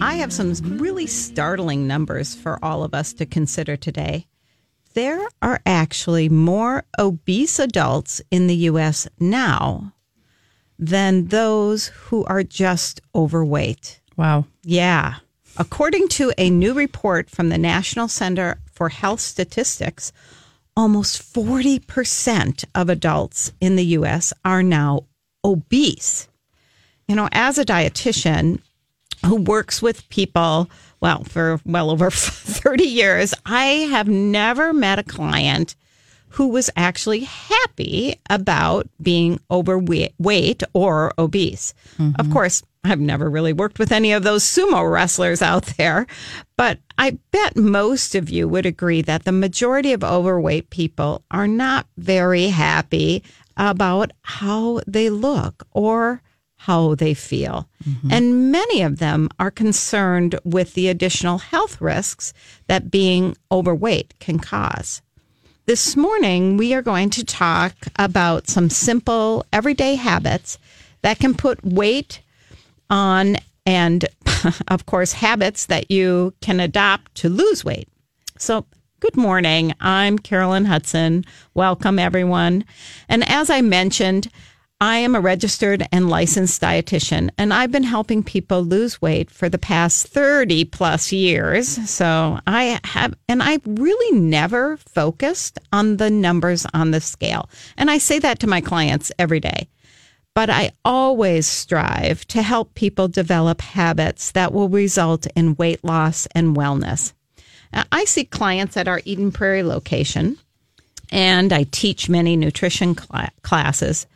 I have some really startling numbers for all of us to consider today. There are actually more obese adults in the U.S. now than those who are just overweight. Wow. Yeah. According to a new report from the National Center for Health Statistics, almost 40% of adults in the U.S. are now obese. You know, as a dietitian, who works with people, well, for well over 30 years, I have never met a client who was actually happy about being overweight or obese. Mm-hmm. Of course, I've never really worked with any of those sumo wrestlers out there, but I bet most of you would agree that the majority of overweight people are not very happy about how they look or how they feel. Mm-hmm. And many of them are concerned with the additional health risks that being overweight can cause. This morning, we are going to talk about some simple everyday habits that can put weight on, and of course, habits that you can adopt to lose weight. So, Good morning. I'm Carolyn Hudson. Welcome, everyone. And as I mentioned, I am a registered and licensed dietitian, and I've been helping people lose weight for the past 30 plus years. So I have, and I've really never focused on the numbers on the scale. And I say that to my clients every day. But I always strive to help people develop habits that will result in weight loss and wellness. I see clients at our Eden Prairie location, and I teach many nutrition cl- classes.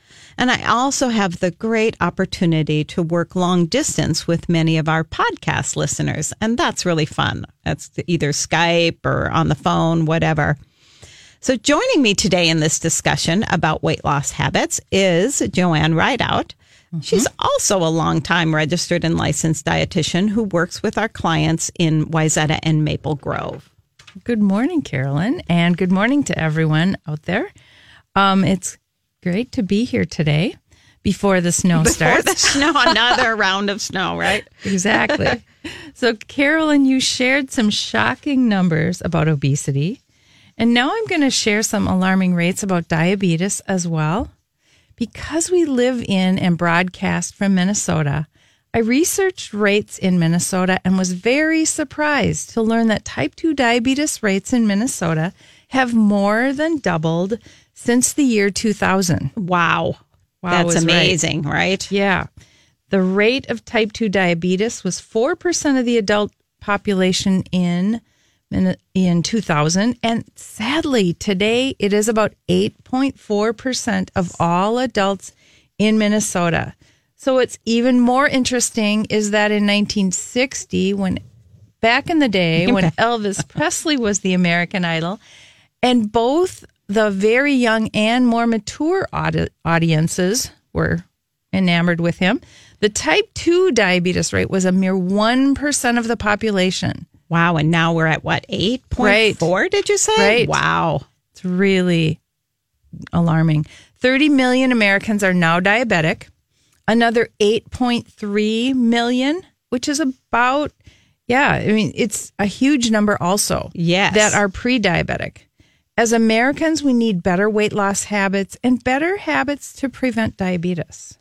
And I also have the great opportunity to work long distance with many of our podcast listeners. And that's really fun. That's either Skype or on the phone, whatever. So joining me today in this discussion about weight loss habits is Joanne Ridout. Mm-hmm. She's also a longtime registered and licensed dietitian who works with our clients in Wayzata and Maple Grove. Good morning, Carolyn, and good morning to everyone out there. Um, it's Great to be here today before the snow before starts. the snow, another round of snow, right? Exactly. so, Carolyn, you shared some shocking numbers about obesity. And now I'm going to share some alarming rates about diabetes as well. Because we live in and broadcast from Minnesota, I researched rates in Minnesota and was very surprised to learn that type 2 diabetes rates in Minnesota have more than doubled since the year 2000. Wow. Wow. That's amazing, right. right? Yeah. The rate of type 2 diabetes was 4% of the adult population in in 2000 and sadly today it is about 8.4% of all adults in Minnesota. So what's even more interesting is that in 1960 when back in the day when Elvis Presley was the American Idol and both the very young and more mature audi- audiences were enamored with him. The type 2 diabetes rate was a mere 1% of the population. Wow. And now we're at what, 8.4, right. did you say? Right. Wow. It's really alarming. 30 million Americans are now diabetic, another 8.3 million, which is about, yeah, I mean, it's a huge number also. Yes. That are pre diabetic. As Americans, we need better weight loss habits and better habits to prevent diabetes.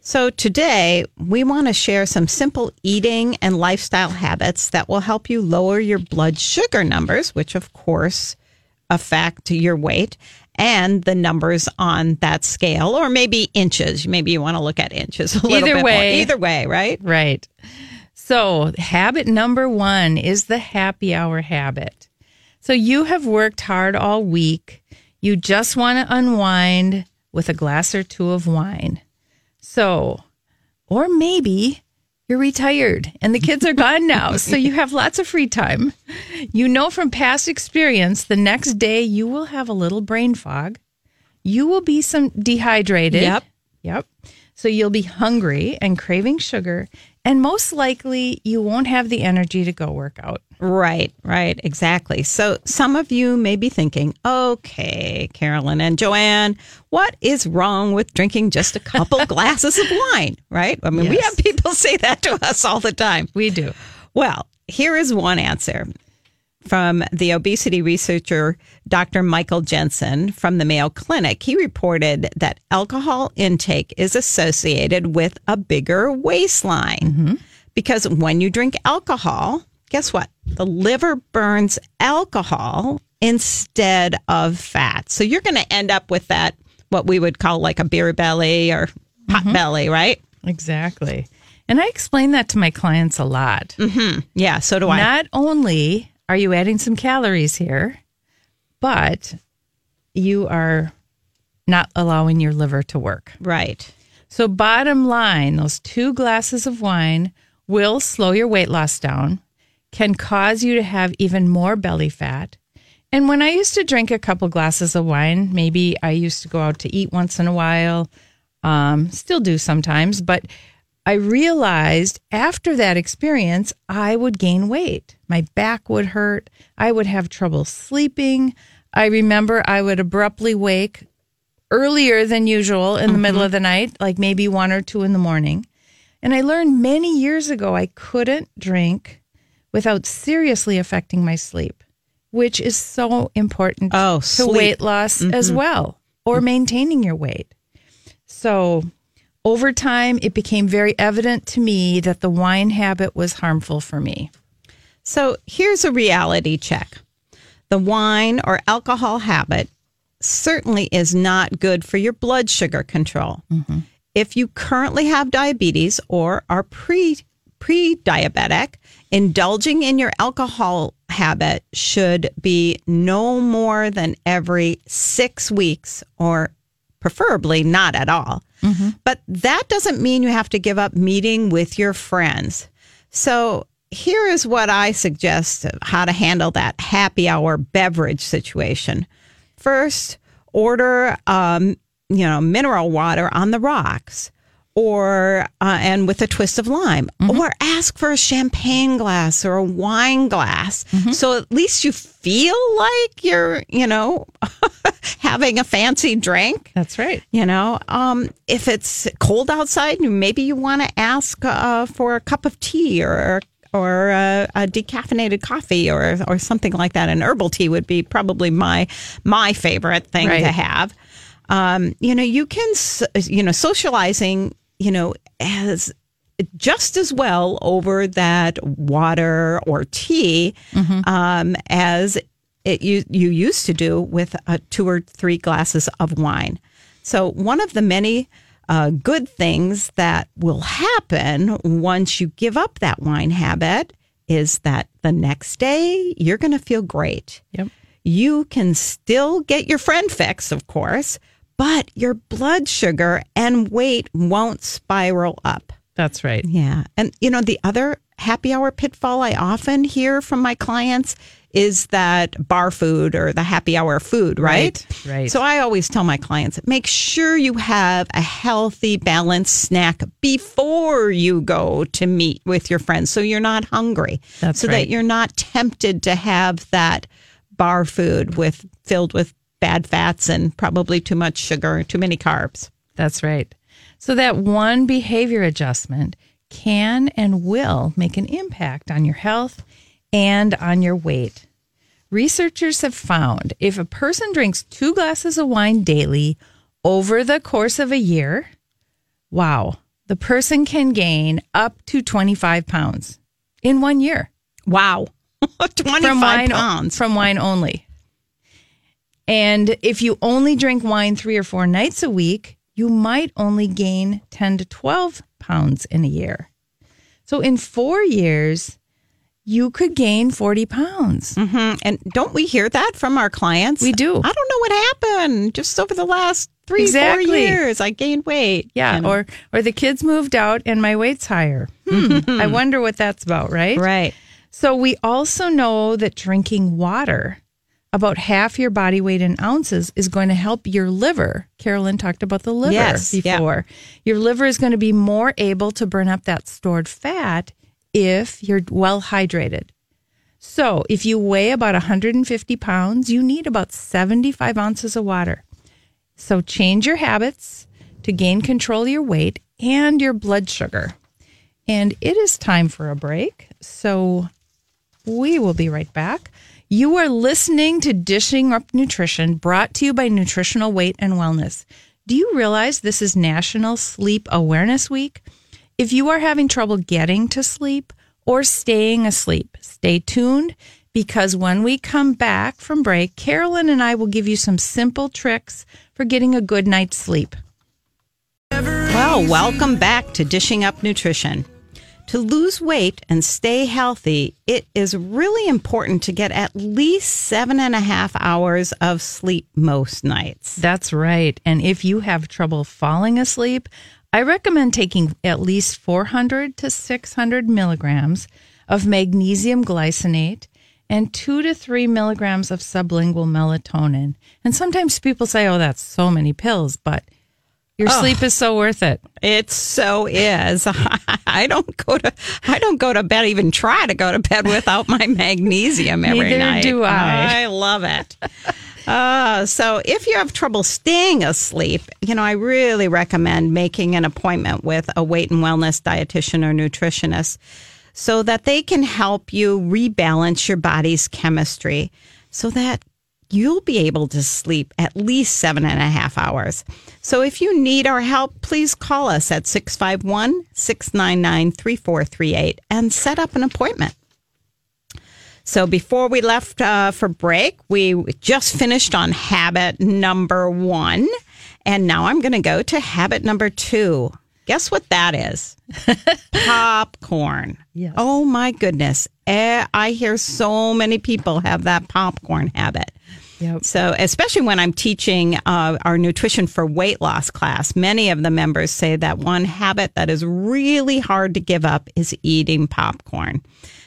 So, today we want to share some simple eating and lifestyle habits that will help you lower your blood sugar numbers, which of course affect your weight and the numbers on that scale, or maybe inches. Maybe you want to look at inches a little Either bit way. More. Either way, right? Right. So, habit number one is the happy hour habit. So you have worked hard all week. You just want to unwind with a glass or two of wine. So, or maybe You're retired and the kids are gone now, so you have lots of free time. You know from past experience, the next day you will have a little brain fog. You will be some dehydrated. Yep. Yep. So you'll be hungry and craving sugar, and most likely you won't have the energy to go work out. Right, right, exactly. So some of you may be thinking, okay, Carolyn and Joanne, what is wrong with drinking just a couple glasses of wine? Right? I mean, we have people say that to us all the time. We do. Well, here is one answer from the obesity researcher Dr. Michael Jensen from the Mayo Clinic. He reported that alcohol intake is associated with a bigger waistline mm-hmm. because when you drink alcohol, guess what? The liver burns alcohol instead of fat. So you're going to end up with that, what we would call like a beer belly or hot mm-hmm. belly, right? Exactly. And I explain that to my clients a lot. Mm-hmm. Yeah, so do I. Not only are you adding some calories here, but you are not allowing your liver to work. right. So, bottom line, those two glasses of wine will slow your weight loss down, can cause you to have even more belly fat. And when I used to drink a couple glasses of wine, maybe I used to go out to eat once in a while, um, still do sometimes, but I realized after that experience, I would gain weight. My back would hurt. I would have trouble sleeping. I remember I would abruptly wake earlier than usual in the middle mm-hmm. of the night, like maybe one or two in the morning. And I learned many years ago I couldn't drink without seriously affecting my sleep, which is so important Oh, to sleep. weight loss as mm-hmm. well or mm-hmm. maintaining your weight. So, over time, it became very evident to me that the wine habit was harmful for me. So here's a reality check the wine or alcohol habit certainly is not good for your blood sugar control. Mm-hmm. If you currently have diabetes or are pre pre diabetic, indulging in your alcohol habit should be no more than every six weeks or preferably not at all. But that doesn't mean you have to give up meeting with your friends. So here is what I suggest how to handle that happy hour beverage situation. First, order um, you know mineral water on the rocks or uh, and with a twist of lime or ask for a champagne glass or a wine glass so at least you feel like you're you know having a fancy drink That's right. you know, um, if it's cold outside, maybe you want to ask uh, for a cup of tea or or uh, a decaffeinated coffee or or something like that. An herbal tea would be probably my my favorite thing Right. to have. Um, you know, you can you know socializing. You know, as just as well over that water or tea um, as it you you used to do with uh, two or three glasses of wine. So one of the many uh, good things that will happen once you give up that wine habit is that the next day you're going to feel great. Yep. You can still get your friend fix, of course, but your blood sugar and weight won't spiral up. That's right. Yeah. And, you know, the other happy hour pitfall I often hear from my clients is that bar food or the happy hour food, right? Right, right. So I always tell my clients make sure you have a healthy, balanced snack before you go to meet with your friends so you're not hungry. That's so right. that you're not tempted to have that bar food with filled with bad fats and probably too much sugar, too many carbs. That's right. So that one behavior adjustment can and will make an impact on your health and on your weight. Researchers have found if a person drinks two glasses of wine daily over the course of a year, wow, the person can gain up to 25 pounds in one year Wow. 25 from wine, pounds. from wine only. And if you only drink wine three or four nights a week, you might only gain 10 to 12 pounds in a year. So in four years, you could gain 40 pounds. Mhm. And don't we hear that from our clients? We do. I don't know what happened. Just over the last three, Exactly. four years, I gained weight. Yeah, And- or or the kids moved out and my weight's higher. Hmm, I wonder what that's about, right? right. So we also know that drinking water, about half your body weight in ounces, is going to help your liver. Carolyn talked about the liver Yes, yeah. before. Your liver is going to be more able to burn up that stored fat if you're well hydrated. So if you weigh about 150 pounds, you need about 75 ounces of water. So change your habits to gain control of your weight and your blood sugar. And it is time for a break. So we will be right back. You are listening to Dishing Up Nutrition, brought to you by Nutritional Weight and Wellness. Do you realize this is National Sleep Awareness Week? If you are having trouble getting to sleep or staying asleep, stay tuned because when we come back from break, Carolyn and I will give you some simple tricks for getting a good night's sleep. Well, welcome back to Dishing Up Nutrition. To lose weight and stay healthy, it is really important to get at least seven and a half hours of sleep most nights. That's right. And if you have trouble falling asleep, I recommend taking at least 400 to 600 milligrams of magnesium glycinate and two to three milligrams of sublingual melatonin. And sometimes people say, oh, that's so many pills, but your sleep is so worth it. It so is. I don't go to I don't go to bed even try to go to bed without my magnesium every Neither night. do I. I love it. Uh, so if you have trouble staying asleep, you know, I really recommend making an appointment with a weight and wellness dietitian or nutritionist so that they can help you rebalance your body's chemistry so that you'll be able to sleep at least seven and a half hours. So if you need our help, please call us at 651 699 3438 and set up an appointment. So before we left uh, for break, we just finished on habit number one. And now I'm going to go to habit number two. Guess what that is? popcorn. Yes. Oh my goodness. Eh, I hear so many people have that popcorn habit. Yep. So, especially when I'm teaching uh, our nutrition for weight loss class, many of the members say that one habit that is really hard to give up is eating popcorn.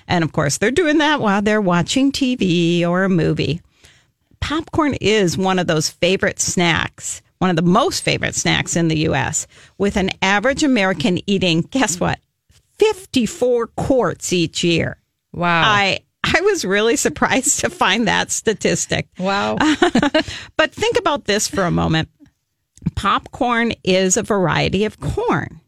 And of course, they're doing that while they're watching TV or a movie. Popcorn is one of those favorite snacks, one of the most favorite snacks in the US, with an average American eating, guess what? 54 quarts each year. Wow. I I was really surprised to find that statistic. wow. But think about this for a moment. Popcorn is a variety of corn.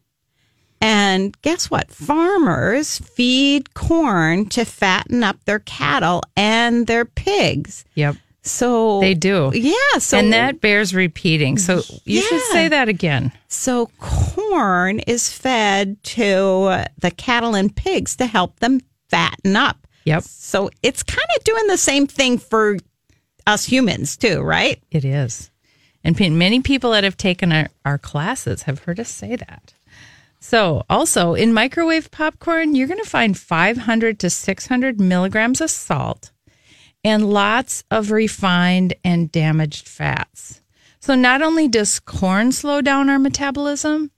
And guess what? Farmers feed corn to fatten up their cattle and their pigs. yep. So They do. Yeah. So and that bears repeating. So you should say that again. so corn is fed to the cattle and pigs to help them fatten up. Yep. So it's kind of doing the same thing for us humans too, right? It is. And many people that have taken our, our classes have heard us say that. So, also in microwave popcorn, you're going to find 500 to 600 milligrams of salt and lots of refined and damaged fats. So, not only does corn slow down our metabolism,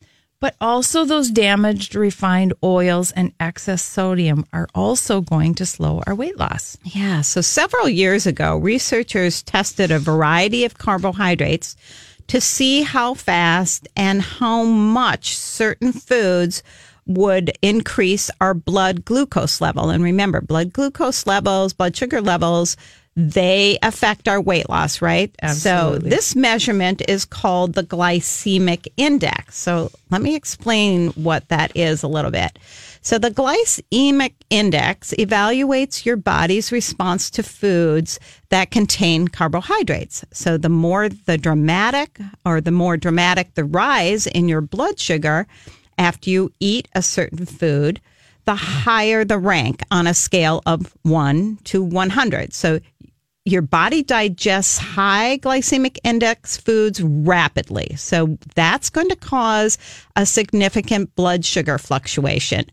but also those damaged refined oils and excess sodium are also going to slow our weight loss. Yeah. So several years ago, researchers tested a variety of carbohydrates to see how fast and how much certain foods would increase our blood glucose level. And remember, blood glucose levels, blood sugar levels, they affect our weight loss, right? Absolutely. So this measurement is called the glycemic index. So let me explain what that is a little bit. So the glycemic index evaluates your body's response to foods that contain carbohydrates. So the more the dramatic or the more dramatic the rise in your blood sugar after you eat a certain food, the higher the rank on a scale of 1 to 100. So your body digests high glycemic index foods rapidly. So that's going to cause a significant blood sugar fluctuation.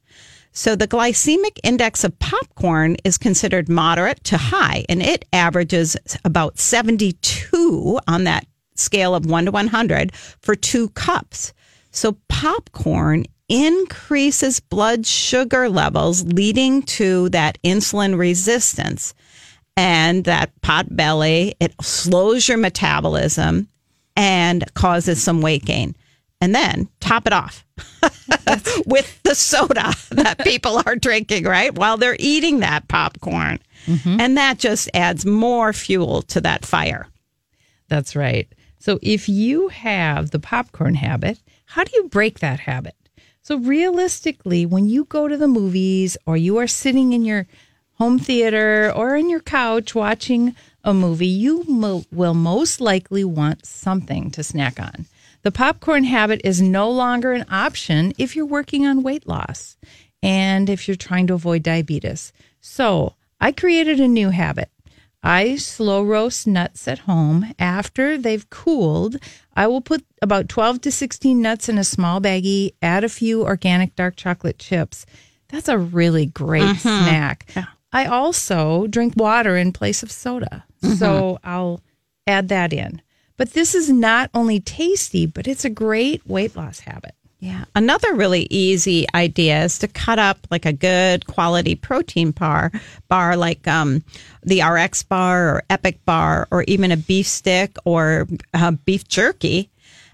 So the glycemic index of popcorn is considered moderate to high, and it averages about 72 on that scale of 1 to 100 for two cups. So popcorn increases blood sugar levels, leading to that insulin resistance and that pot belly. It slows your metabolism and causes some weight gain. And then top it off with the soda that people are drinking, right? While they're eating that popcorn. Mm-hmm. And that just adds more fuel to that fire. That's right. So if you have the popcorn habit, how do you break that habit? So realistically, when you go to the movies or you are sitting in your home theater or in your couch watching a movie, you mo- will most likely want something to snack on. The popcorn habit is no longer an option if you're working on weight loss and if you're trying to avoid diabetes. So I created a new habit. I slow roast nuts at home. After they've cooled, I will put about 12 to 16 nuts in a small baggie, add a few organic dark chocolate chips. That's a really great mm-hmm. snack. I also drink water in place of soda. Mm-hmm. So I'll add that in. But this is not only tasty, but it's a great weight loss habit. Yeah. Another really easy idea is to cut up like a good quality protein bar, bar like um, the RX bar or Epic bar, or even a beef stick or uh, beef jerky.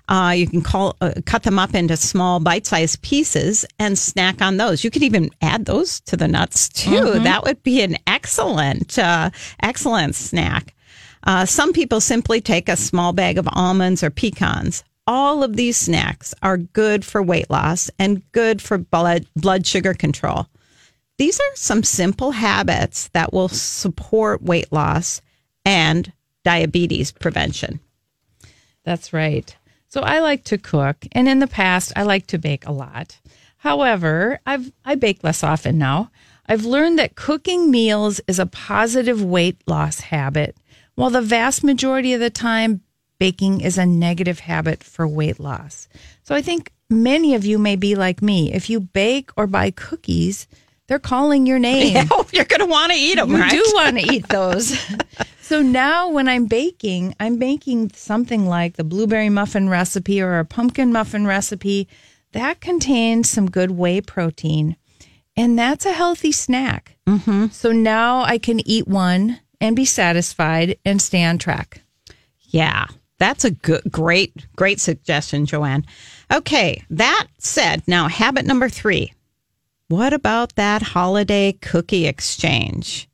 Uh, you can call, uh, cut them up into small bite-sized pieces and snack on those. You could even add those to the nuts too. That would be an excellent, uh, excellent snack. Uh, some people simply take a small bag of almonds or pecans. All of these snacks are good for weight loss and good for blood, blood sugar control. These are some simple habits that will support weight loss and diabetes prevention. That's right. So I like to cook, and in the past, I like to bake a lot. However, I've I bake less often now. I've learned that cooking meals is a positive weight loss habit, while the vast majority of the time, baking is a negative habit for weight loss. So I think many of you may be like me. If you bake or buy cookies, they're calling your name. Oh, you're going to want to eat them, You right? do want to eat those. so now when I'm baking, I'm baking something like the blueberry muffin recipe or a pumpkin muffin recipe that contains some good whey protein. And that's a healthy snack. Mm-hmm. So now I can eat one and be satisfied and stay on track. Yeah, that's a good, great, great suggestion, Joanne. Okay, that said, now habit number three. What about that holiday cookie exchange?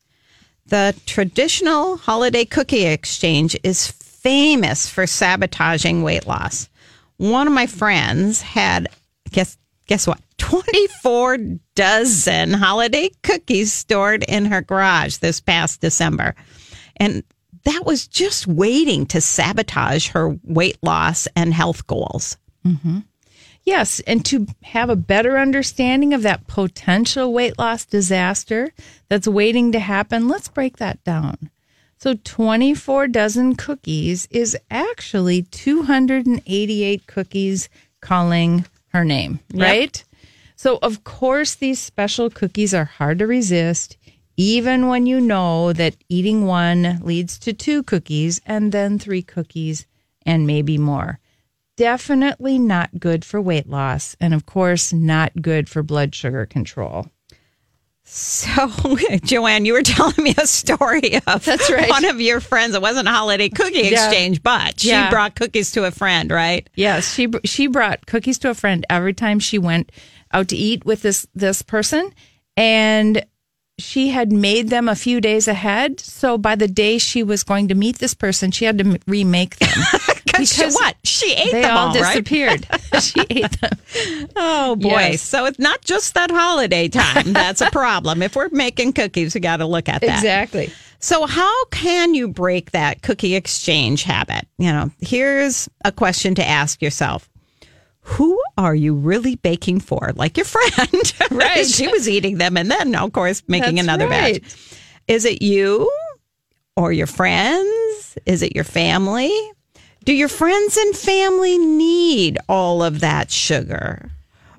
The traditional holiday cookie exchange is famous for sabotaging weight loss. One of my friends had guess guess what? 24 dozen holiday cookies stored in her garage this past December. And that was just waiting to sabotage her weight loss and health goals. Mm-hmm. Yes, and to have a better understanding of that potential weight loss disaster that's waiting to happen, let's break that down. So, 24 dozen cookies is actually 288 cookies calling her name, right? So, of course, these special cookies are hard to resist, even when you know that eating one leads to two cookies and then three cookies and maybe more definitely not good for weight loss and of course not good for blood sugar control So, Joanne, you were telling me a story of That's right. one of your friends. It wasn't a holiday cookie Yeah. exchange, but she Yeah. brought cookies to a friend, right? yes she she brought cookies to a friend every time she went out to eat with this this person and she had made them a few days ahead so by the day she was going to meet this person she had to remake them Because what? She ate them all, all, right? disappeared she ate them Oh boy! Yes. So it's not just that holiday time that's a problem. If we're making cookies, we got to look at that. exactly So, how can you break that cookie exchange habit? You know, here's a question to ask yourself Who are you really baking for? Like your friend. Right. she was eating them and then, of course, making That's another right. batch. Is it you or your friends? Is it your family? Do your friends and family need all of that sugar?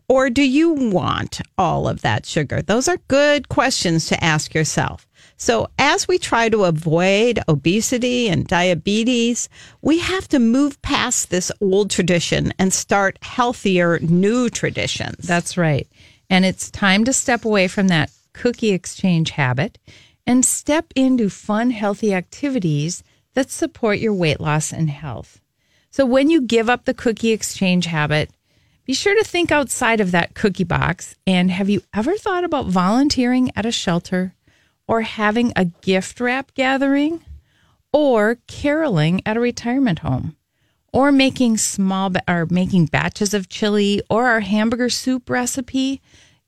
Or do you want all of that sugar? Those are good questions to ask yourself. So, as we try to avoid obesity and diabetes, we have to move past this old tradition and start healthier new traditions. That's right. And it's time to step away from that cookie exchange habit and step into fun, healthy activities that support your weight loss and health. So when you give up the cookie exchange habit, be sure to think outside of that cookie box. And have you ever thought about volunteering at a shelter or having a gift wrap gathering or caroling at a retirement home? Or making small or making batches of chili or our hamburger soup recipe,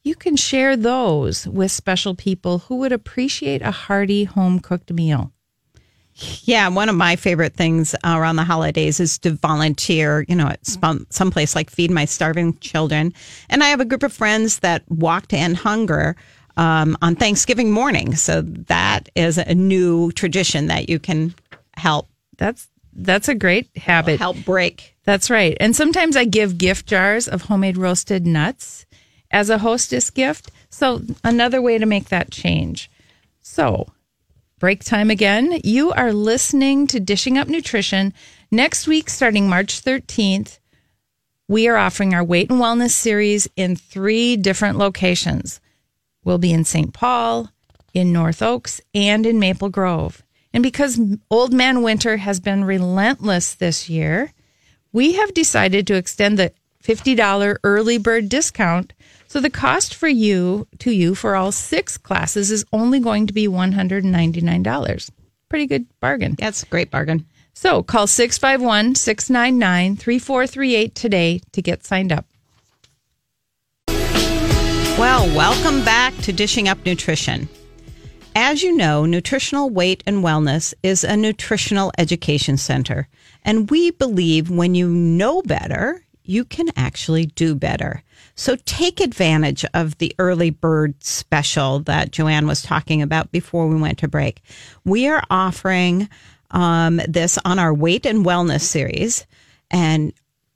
you can share those with special people who would appreciate a hearty home cooked meal. Yeah, one of my favorite things around the holidays is to volunteer, you know, at some someplace like Feed My Starving Children. And I have a group of friends that walk to end hunger um, on Thanksgiving morning. So that is a new tradition that you can help That's that's a great habit. help break. That's right. And sometimes I give gift jars of homemade roasted nuts as a hostess gift. So another way to make that change. So break time again. You are listening to Dishing Up Nutrition. Next week, starting March 13th, we are offering our weight and wellness series in three different locations. We'll be in St. Paul, in North Oaks, and in Maple Grove. And because Old Man Winter has been relentless this year, we have decided to extend the $50 early bird discount. So the cost for you to you for all six classes is only going to be $199. Pretty good bargain. That's a great bargain. So call 651 699 3438 today to get signed up. Well, welcome back to Dishing Up Nutrition. As you know, Nutritional Weight and Wellness is a nutritional education center. And we believe when you know better, you can actually do better. So take advantage of the early bird special that Joanne was talking about before we went to break. We are offering um, this on our weight and wellness series, and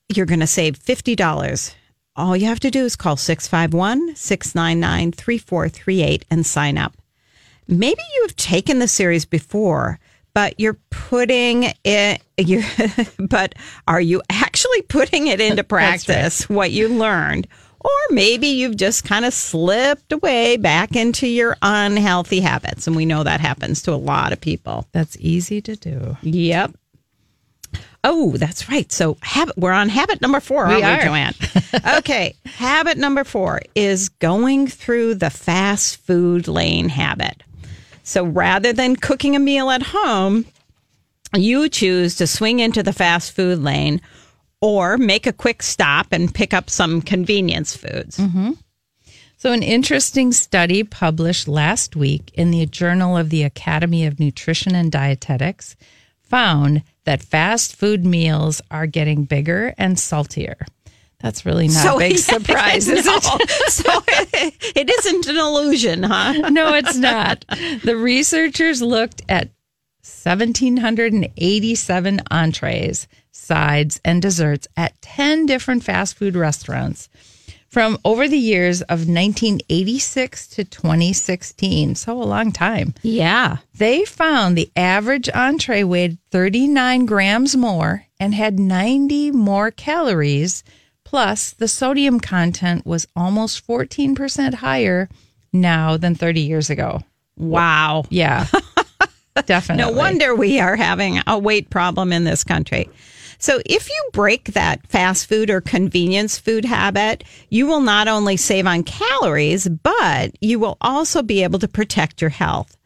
you're going to save $50. All you have to do is call 651 699 3438 and sign up. Maybe you have taken the series before, but you're putting it, you but are you actually putting it into practice what you learned? Or maybe you've just kind of slipped away back into your unhealthy habits. And we know that happens to a lot of people. That's easy to do. Yep. Oh, that's right. So habit we're on habit number four, aren't We we, are. Joanne? okay. habit number four is going through the fast food lane habit. So rather than cooking a meal at home, you choose to swing into the fast food lane or make a quick stop and pick up some convenience foods. Mm-hmm. So, an interesting study published last week in the Journal of the Academy of Nutrition and Dietetics found that fast food meals are getting bigger and saltier. That's really not a big surprise, is no. it? so it isn't an illusion, huh? no, it's not. The researchers looked at 1,787 entrees, sides, and desserts at 10 different fast food restaurants from over the years of 1986 to 2016. So, a long time. Yeah. They found the average entree weighed 39 grams more and had 90 more calories. Plus, the sodium content was almost 14% higher now than 30 years ago. Wow. Yeah, definitely. No wonder we are having a weight problem in this country. So, if you break that fast food or convenience food habit, you will not only save on calories, but you will also be able to protect your health.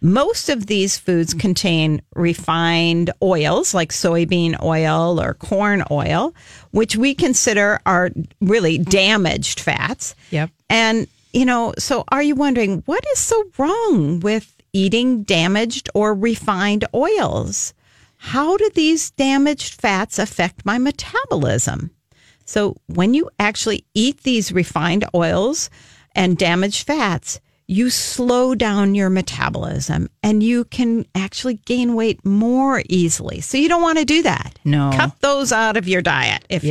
Most of these foods contain refined oils like soybean oil or corn oil, which we consider are really damaged fats. Yep. And, you know, so are you wondering what is so wrong with eating damaged or refined oils? How do these damaged fats affect my metabolism? So, when you actually eat these refined oils and damaged fats, you slow down your metabolism and you can actually gain weight more easily. So, you don't want to do that. No. Cut those out of your diet if you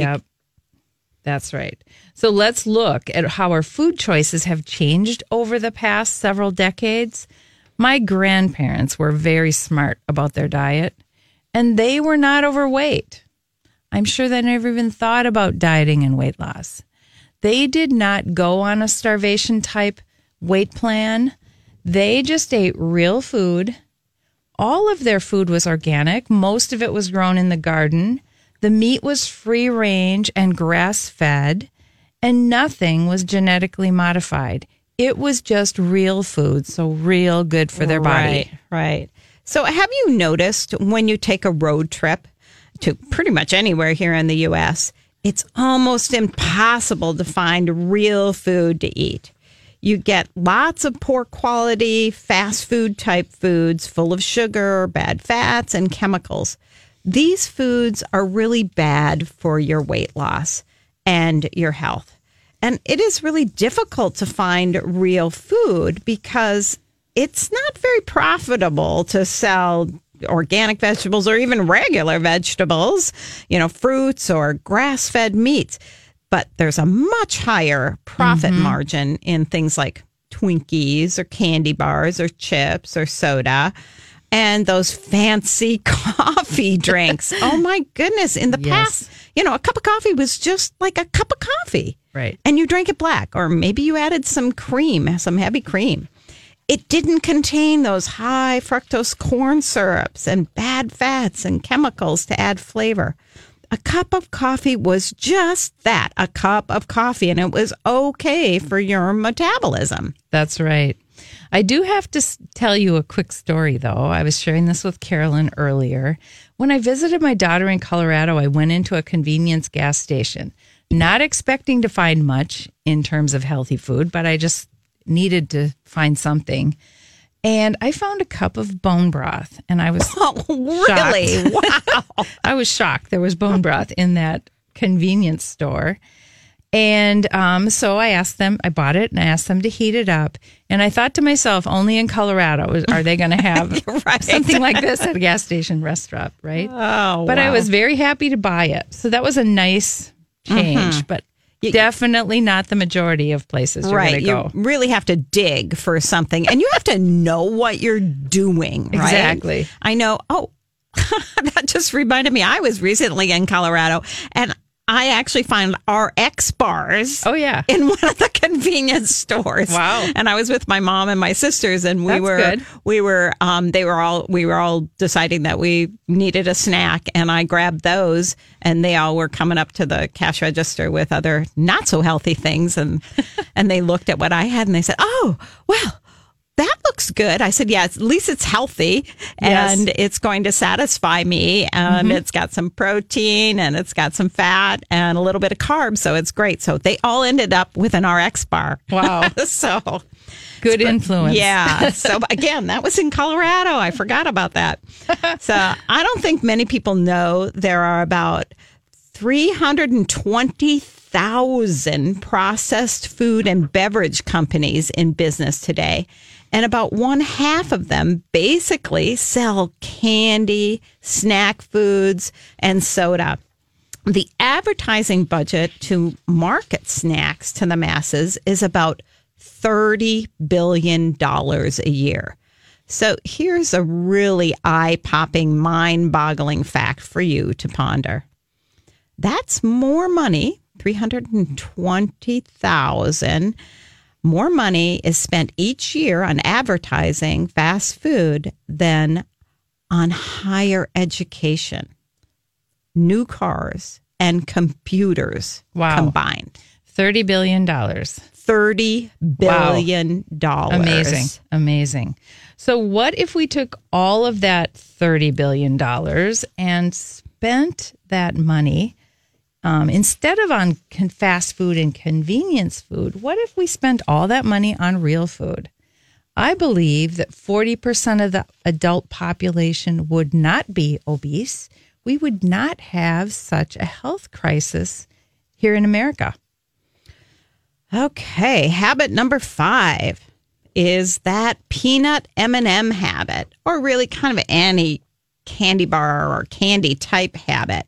That's right. So let's look at how our food choices have changed over the past several decades. My grandparents were very smart about their diet, and they were not overweight. I'm sure they never even thought about dieting and weight loss. They did not go on a starvation type weight plan. They just ate real food. All of their food was organic. Most of it was grown in the garden. The meat was free range and grass fed, and nothing was genetically modified. It was just real food, so real good for their Right, body. right. So, have you noticed when you take a road trip to pretty much anywhere here in the U.S., it's almost impossible to find real food to eat. You get lots of poor quality, fast food type foods full of sugar, bad fats, and chemicals. These foods are really bad for your weight loss and your health. And it is really difficult to find real food because it's not very profitable to sell organic vegetables or even regular vegetables, you know, fruits or grass fed meats. But there's a much higher profit mm-hmm. margin in things like Twinkies or candy bars or chips or soda and those fancy coffee drinks. oh my goodness. In the Yes. past, you know, a cup of coffee was just like a cup of coffee. Right. And you drank it black, or maybe you added some cream, some heavy cream. It didn't contain those high fructose corn syrups and bad fats and chemicals to add flavor. A cup of coffee was just that a cup of coffee, and it was okay for your metabolism. That's right. I do have to tell you a quick story, though. I was sharing this with Carolyn earlier. When I visited my daughter in Colorado, I went into a convenience gas station, not expecting to find much in terms of healthy food, but I just needed to find something. And I found a cup of bone broth, and I was Oh, really? wow. I was shocked. There was bone broth in that convenience store. And um, so I asked them, I bought it and I asked them to heat it up. And I thought to myself, only in Colorado are they going to have Right. something like this at a gas station restaurant, right? Oh, but I was very happy to buy it. So that was a nice change, but definitely not the majority of places you're right. going to You go. really have to dig for something, and you have to know what you're doing. Right? Exactly. I know. Oh, that just reminded me. I was recently in Colorado, and I actually found RX bars. Oh, yeah. In one of the convenience stores. Wow. And I was with my mom and my sisters and we That's were good. we were um they were all we were all deciding that we needed a snack and I grabbed those and they all were coming up to the cash register with other not so healthy things and and they looked at what I had and they said, "Oh, well, that looks good. I said, yeah, at least it's healthy Yes. and it's going to satisfy me. And mm-hmm. it's got some protein and it's got some fat and a little bit of carbs. So it's great. So they all ended up with an RX bar. Wow. so, Good influence. yeah. So again, that was in Colorado. I forgot about that. So I don't think many people know there are about 320,000 processed food and beverage companies in business today. And about one half of them basically sell candy, snack foods, and soda. The advertising budget to market snacks to the masses is about $30 billion a year. So here's a really eye popping, mind boggling fact for you to ponder. That's more money, 320,000 more money is spent each year on advertising fast food than on higher education, new cars, and computers Wow. combined. $30 billion. $30 billion. Amazing. Amazing. So, what if we took all of that $30 billion and spent that money um, instead of on con- fast food and convenience food? What if we spent all that money on real food? I believe that 40% of the adult population would not be obese. We would not have such a health crisis here in America. Okay, habit number 5 is that peanut M&M habit or really kind of any candy bar or candy type habit.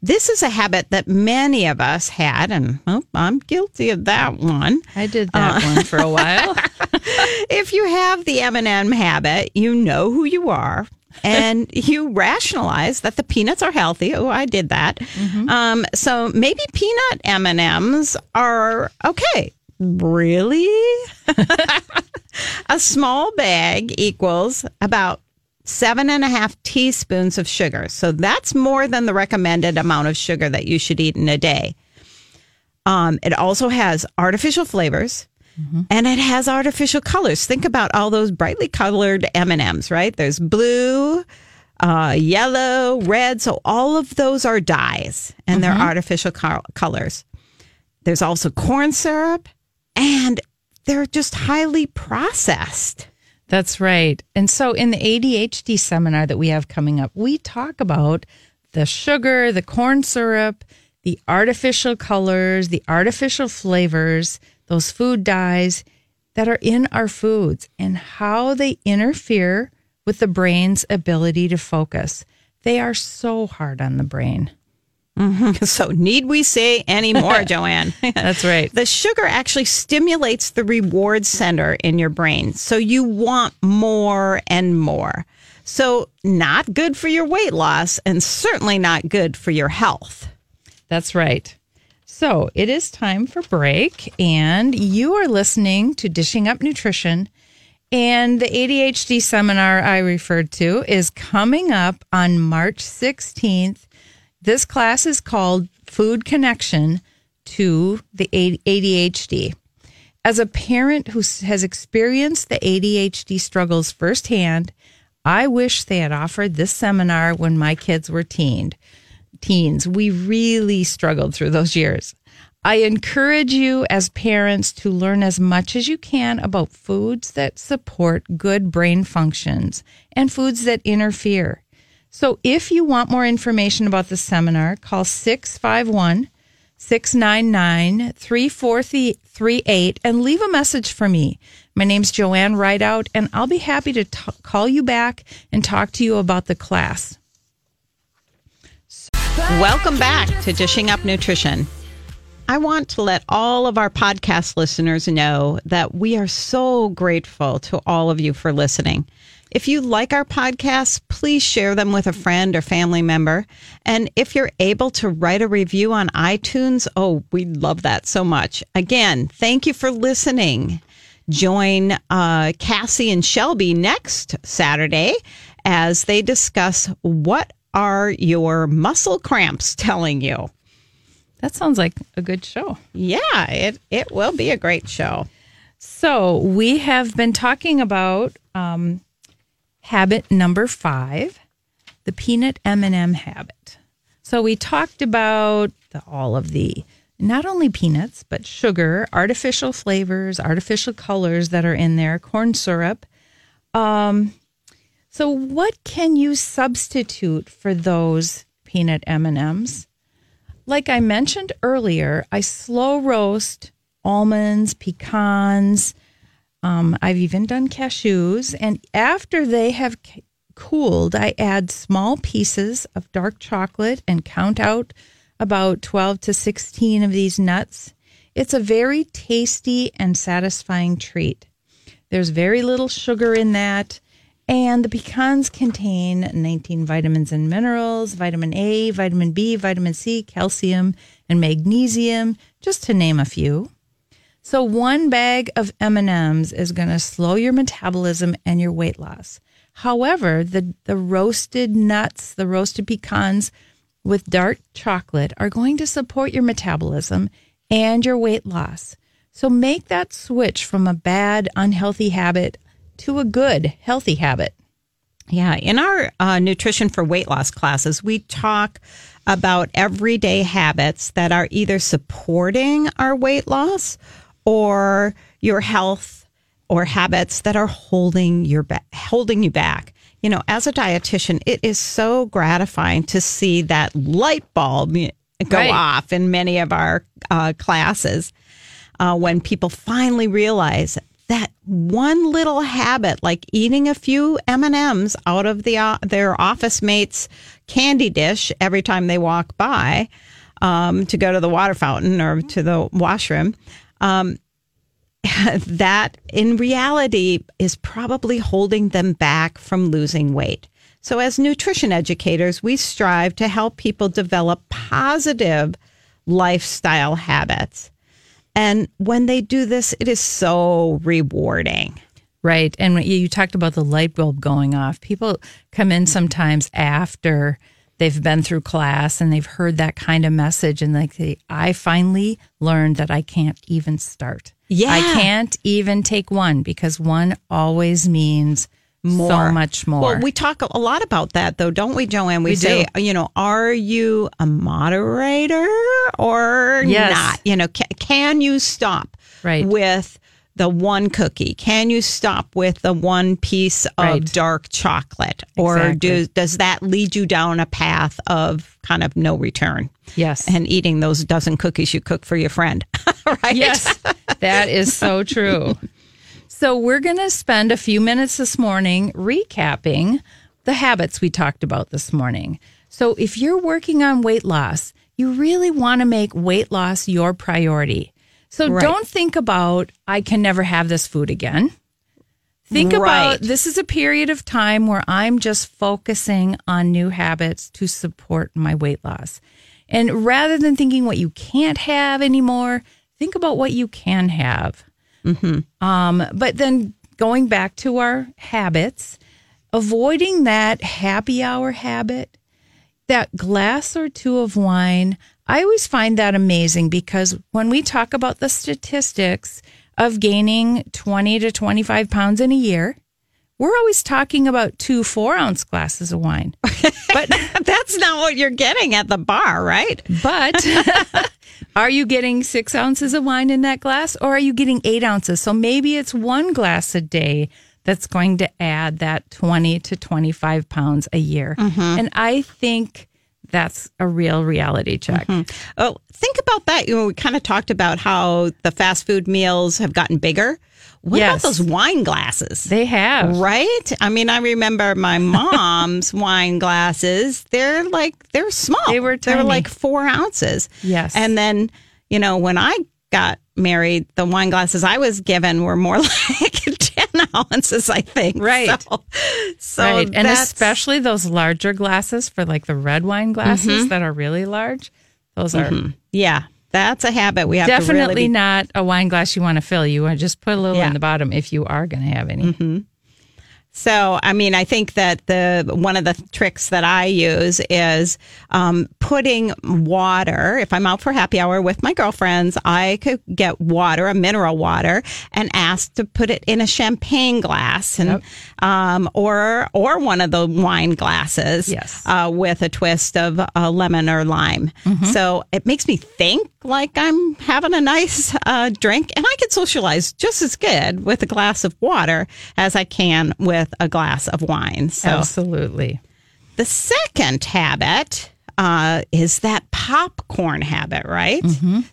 This is a habit that many of us had, and oh, I'm guilty of that one. I did that one for a while. If you have the M&M habit, you know who you are. and you rationalize that the peanuts are healthy. Oh, I did that. Um, so maybe peanut M and M's are okay. Really? a small bag equals about seven and a half teaspoons of sugar. So that's more than the recommended amount of sugar that you should eat in a day. Um, it also has artificial flavors and it has artificial colors. Think about all those brightly colored M&Ms, right? There's blue, uh, yellow, red. So all of those are dyes and they're artificial col- colors. There's also corn syrup and they're just highly processed. That's right. And so in the ADHD seminar that we have coming up, we talk about the sugar, the corn syrup, the artificial colors, the artificial flavors, those food dyes that are in our foods and how they interfere with the brain's ability to focus. They are so hard on the brain. Mm-hmm. So need we say any more, Joanne? That's right. The sugar actually stimulates the reward center in your brain. So you want more and more. So, not good for your weight loss and certainly not good for your health. That's right. So it is time for break, and you are listening to Dishing Up Nutrition. And the ADHD seminar I referred to is coming up on March 16th. This class is called Food Connection to the ADHD. As a parent who has experienced the ADHD struggles firsthand, I wish they had offered this seminar when my kids were teened teens. We really struggled through those years. I encourage you as parents to learn as much as you can about foods that support good brain functions and foods that interfere. So if you want more information about the seminar, call 651 699 3438 and leave a message for me. My name's Joanne Ridout, and I'll be happy to t- call you back and talk to you about the class. Welcome back to Dishing Up Nutrition. I want to let all of our podcast listeners know that we are so grateful to all of you for listening. If you like our podcasts, please share them with a friend or family member. And if you're able to write a review on iTunes, oh, we love that so much. Again, thank you for listening. Join uh, Cassie and Shelby next Saturday as they discuss what are your muscle cramps telling you. That sounds like a good show. Yeah, it, it will be a great show. So we have been talking about um, habit number five, the peanut M and m habit. So we talked about the, all of the not only peanuts but sugar, artificial flavors, artificial colors that are in there, corn syrup. Um, so what can you substitute for those peanut M and M's? Like I mentioned earlier, I slow roast almonds, pecans. Um, I've even done cashews. And after they have c- cooled, I add small pieces of dark chocolate and count out about 12 to 16 of these nuts. It's a very tasty and satisfying treat. There's very little sugar in that. And the pecans contain 19 vitamins and minerals, vitamin A, vitamin B, vitamin C, calcium, and magnesium, just to name a few. So one bag of M&Ms is going to slow your metabolism and your weight loss. However, the the roasted nuts, the roasted pecans with dark chocolate are going to support your metabolism and your weight loss. So make that switch from a bad unhealthy habit to a good, healthy habit. Yeah, in our uh, nutrition for weight loss classes, we talk about everyday habits that are either supporting our weight loss or your health or habits that are holding your ba- holding you back. You know, as a dietitian, it is so gratifying to see that light bulb go Right. off in many of our uh, classes uh, when people finally realize that one little habit like eating a few M&Ms out of the uh, their office mates candy dish every time they walk by um, to go to the water fountain or to the washroom um, that in reality is probably holding them back from losing weight. So, as nutrition educators, we strive to help people develop positive lifestyle habits. And when they do this, it is so rewarding. Right. And you you talked about the light bulb going off. People come in sometimes after they've been through class and they've heard that kind of message and like say, I finally learned that I can't even start. Yeah. I can't even take one because one always means so much more. Well, we talk a lot about that, though, don't we, Joanne? We, We say, do. you know, are you a moderator or Yes. not? You know, can, can you stop Right. with the one cookie? Can you stop with the one piece of Right. dark chocolate? Or Exactly. do, does that lead you down a path of kind of no return? yes. And eating those dozen cookies you cook for your friend, right? Yes, that is so true. So, we're going to spend a few minutes this morning recapping the habits we talked about this morning. So, if you're working on weight loss, you really want to make weight loss your priority. So, Right. don't think about, I can never have this food again. Think Right. about this is a period of time where I'm just focusing on new habits to support my weight loss. And rather than thinking what you can't have anymore, think about what you can have. Um, but then going back to our habits, avoiding that happy hour habit, that glass or two of wine, I always find that amazing because when we talk about the statistics of gaining 20 to 25 pounds in a year, we're always talking about two four ounce glasses of wine. But That's not what you're getting at the bar, right? but are you getting six ounces of wine in that glass or are you getting eight ounces? So maybe it's one glass a day that's going to add that 20 to 25 pounds a year. Mm-hmm. And I think that's a real reality check. Mm-hmm. Oh, think about that. You know, we kind of talked about how the fast food meals have gotten bigger. What Yes. about those wine glasses? They have. Right? I mean, I remember my mom's wine glasses. They're like they're small. They were They were like four ounces. Yes. And then, you know, when I got married, the wine glasses I was given were more like ounces, I think. Right. So, so right. And especially those larger glasses for like the red wine glasses mm-hmm. that are really large. Those are mm-hmm. yeah, that's a habit we have to definitely really be not a wine glass you want to fill. You want to just put a little Yeah. in the bottom if you are going to have any. Mm-hmm. So, I mean, I think that the one of the tricks that I use is um, putting water. If I'm out for happy hour with my girlfriends, I could get water, a mineral water, and ask to put it in a champagne glass, and um, or or one of the wine glasses, Yes. uh, with a twist of uh, lemon or lime. So it makes me think like I'm having a nice uh, drink, and I can socialize just as good with a glass of water as I can with a glass of wine. So Absolutely. the second habit uh, is that popcorn habit, right?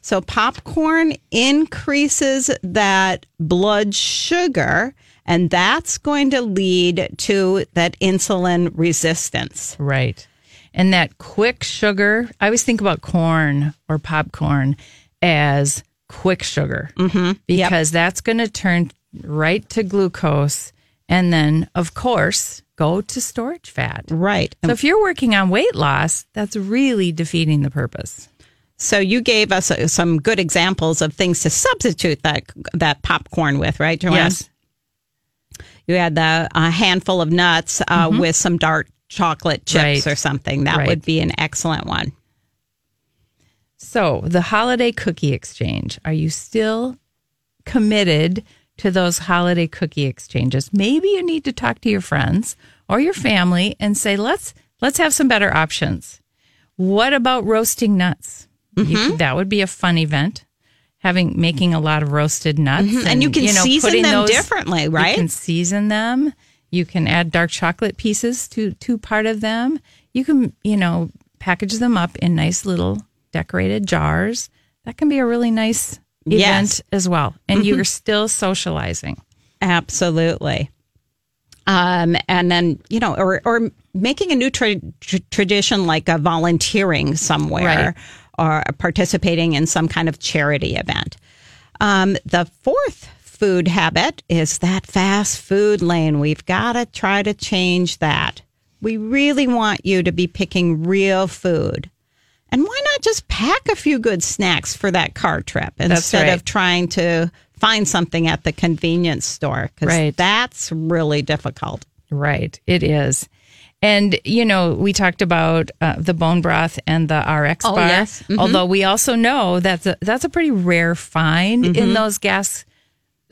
So popcorn increases that blood sugar, and that's going to lead to that insulin resistance. Right. And that quick sugar, I always think about corn or popcorn as quick sugar mm-hmm. because that's going to turn right to glucose and then, of course, go to storage fat. Right. So if you're working on weight loss, that's really defeating the purpose. So you gave us uh, some good examples of things to substitute that that popcorn with, right, Joanne? Yes. You had the a handful of nuts uh, with some dark chocolate chips Mm-hmm. Right. or something. That Right. would be an excellent one. So, the holiday cookie exchange. Are you still committed to those holiday cookie exchanges? Maybe you need to talk to your friends or your family and say, "Let's let's have some better options." What about roasting nuts? You that would be a fun event. Having making a lot of roasted nuts, Mm-hmm. And you can season putting them differently, right? You can season them. You can add dark chocolate pieces to to part of them. You can, you know, package them up in nice little decorated jars. That can be a really nice event Yes. as well. And you're still socializing. Absolutely. Um, and then you know, or or making a new tra- tr- tradition like a volunteering somewhere or participating in some kind of charity event. Um, the fourth food habit is that fast food lane. We've got to try to change that. We really want you to be picking real food. And why not just pack a few good snacks for that car trip instead right. of trying to find something at the convenience store? Because Right. that's really difficult. Right, it is. And you know, we talked about uh, the bone broth and the RX Oh, bar. yes. Mhm. Although we also know that's a, that's a pretty rare find in those gas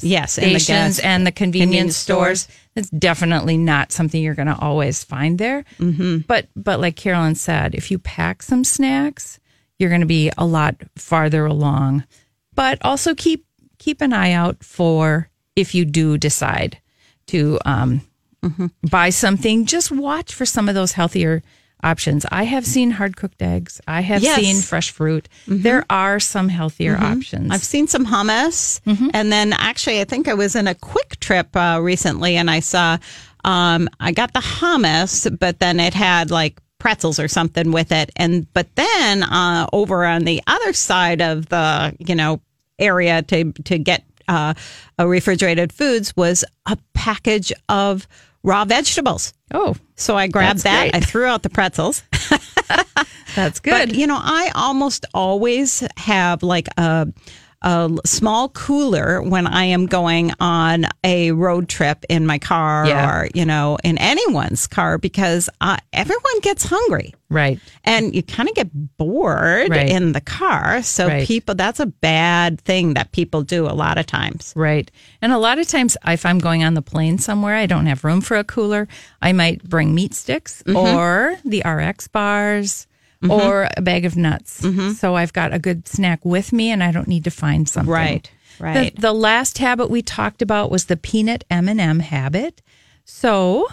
Yes, the stations gas- and the convenience, convenience stores. stores. It's definitely not something you're going to always find there. Mm-hmm. But but like Carolyn said, if you pack some snacks, you're going to be a lot farther along. But also keep keep an eye out for if you do decide to um, buy something. Just watch for some of those healthier options. I have seen hard cooked eggs. I have Yes. seen fresh fruit. There are some healthier options. I've seen some hummus, and then actually, I think I was in a Kwik Trip uh, recently, and I saw um, I got the hummus, but then it had like pretzels or something with it, and but then uh, over on the other side of the you know area to to get uh, a refrigerated foods was a package of raw vegetables. oh, So I grabbed that. great. I threw out the pretzels. that's good. But you know, I almost always have like a a small cooler when I am going on a road trip in my car Yeah. or you know in anyone's car because uh, everyone gets hungry right. and you kind of get bored Right. in the car. So Right. people, that's a bad thing that people do a lot of times. Right. And a lot of times, if I'm going on the plane somewhere, I don't have room for a cooler. I might bring meat sticks Mm-hmm. or the RX bars or a bag of nuts. So I've got a good snack with me and I don't need to find something. Right, right. The, the last habit we talked about was the peanut M&M habit. So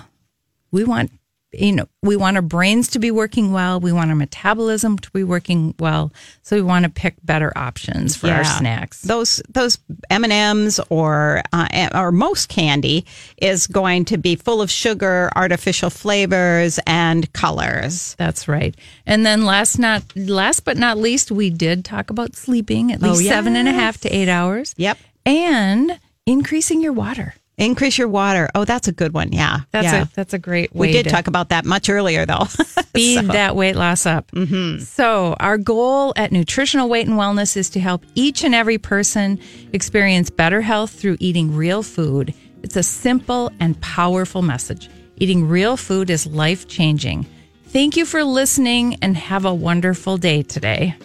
we want you know we want our brains to be working well we want our metabolism to be working well so we want to pick better options for our snacks Those those M and M's or uh, or most candy is going to be full of sugar, artificial flavors, and colors. That's right. And then last not last but not least, we did talk about sleeping at Oh, least seven and a yes. half to eight hours. Yep. And increasing your water. Increase your water. Oh, that's a good one. Yeah, That's yeah. a that's a great way we did to talk about that much earlier, though. speed that weight loss up. Mm-hmm. So our goal at Nutritional Weight and Wellness is to help each and every person experience better health through eating real food. It's a simple and powerful message. Eating real food is life changing. Thank you for listening and have a wonderful day today.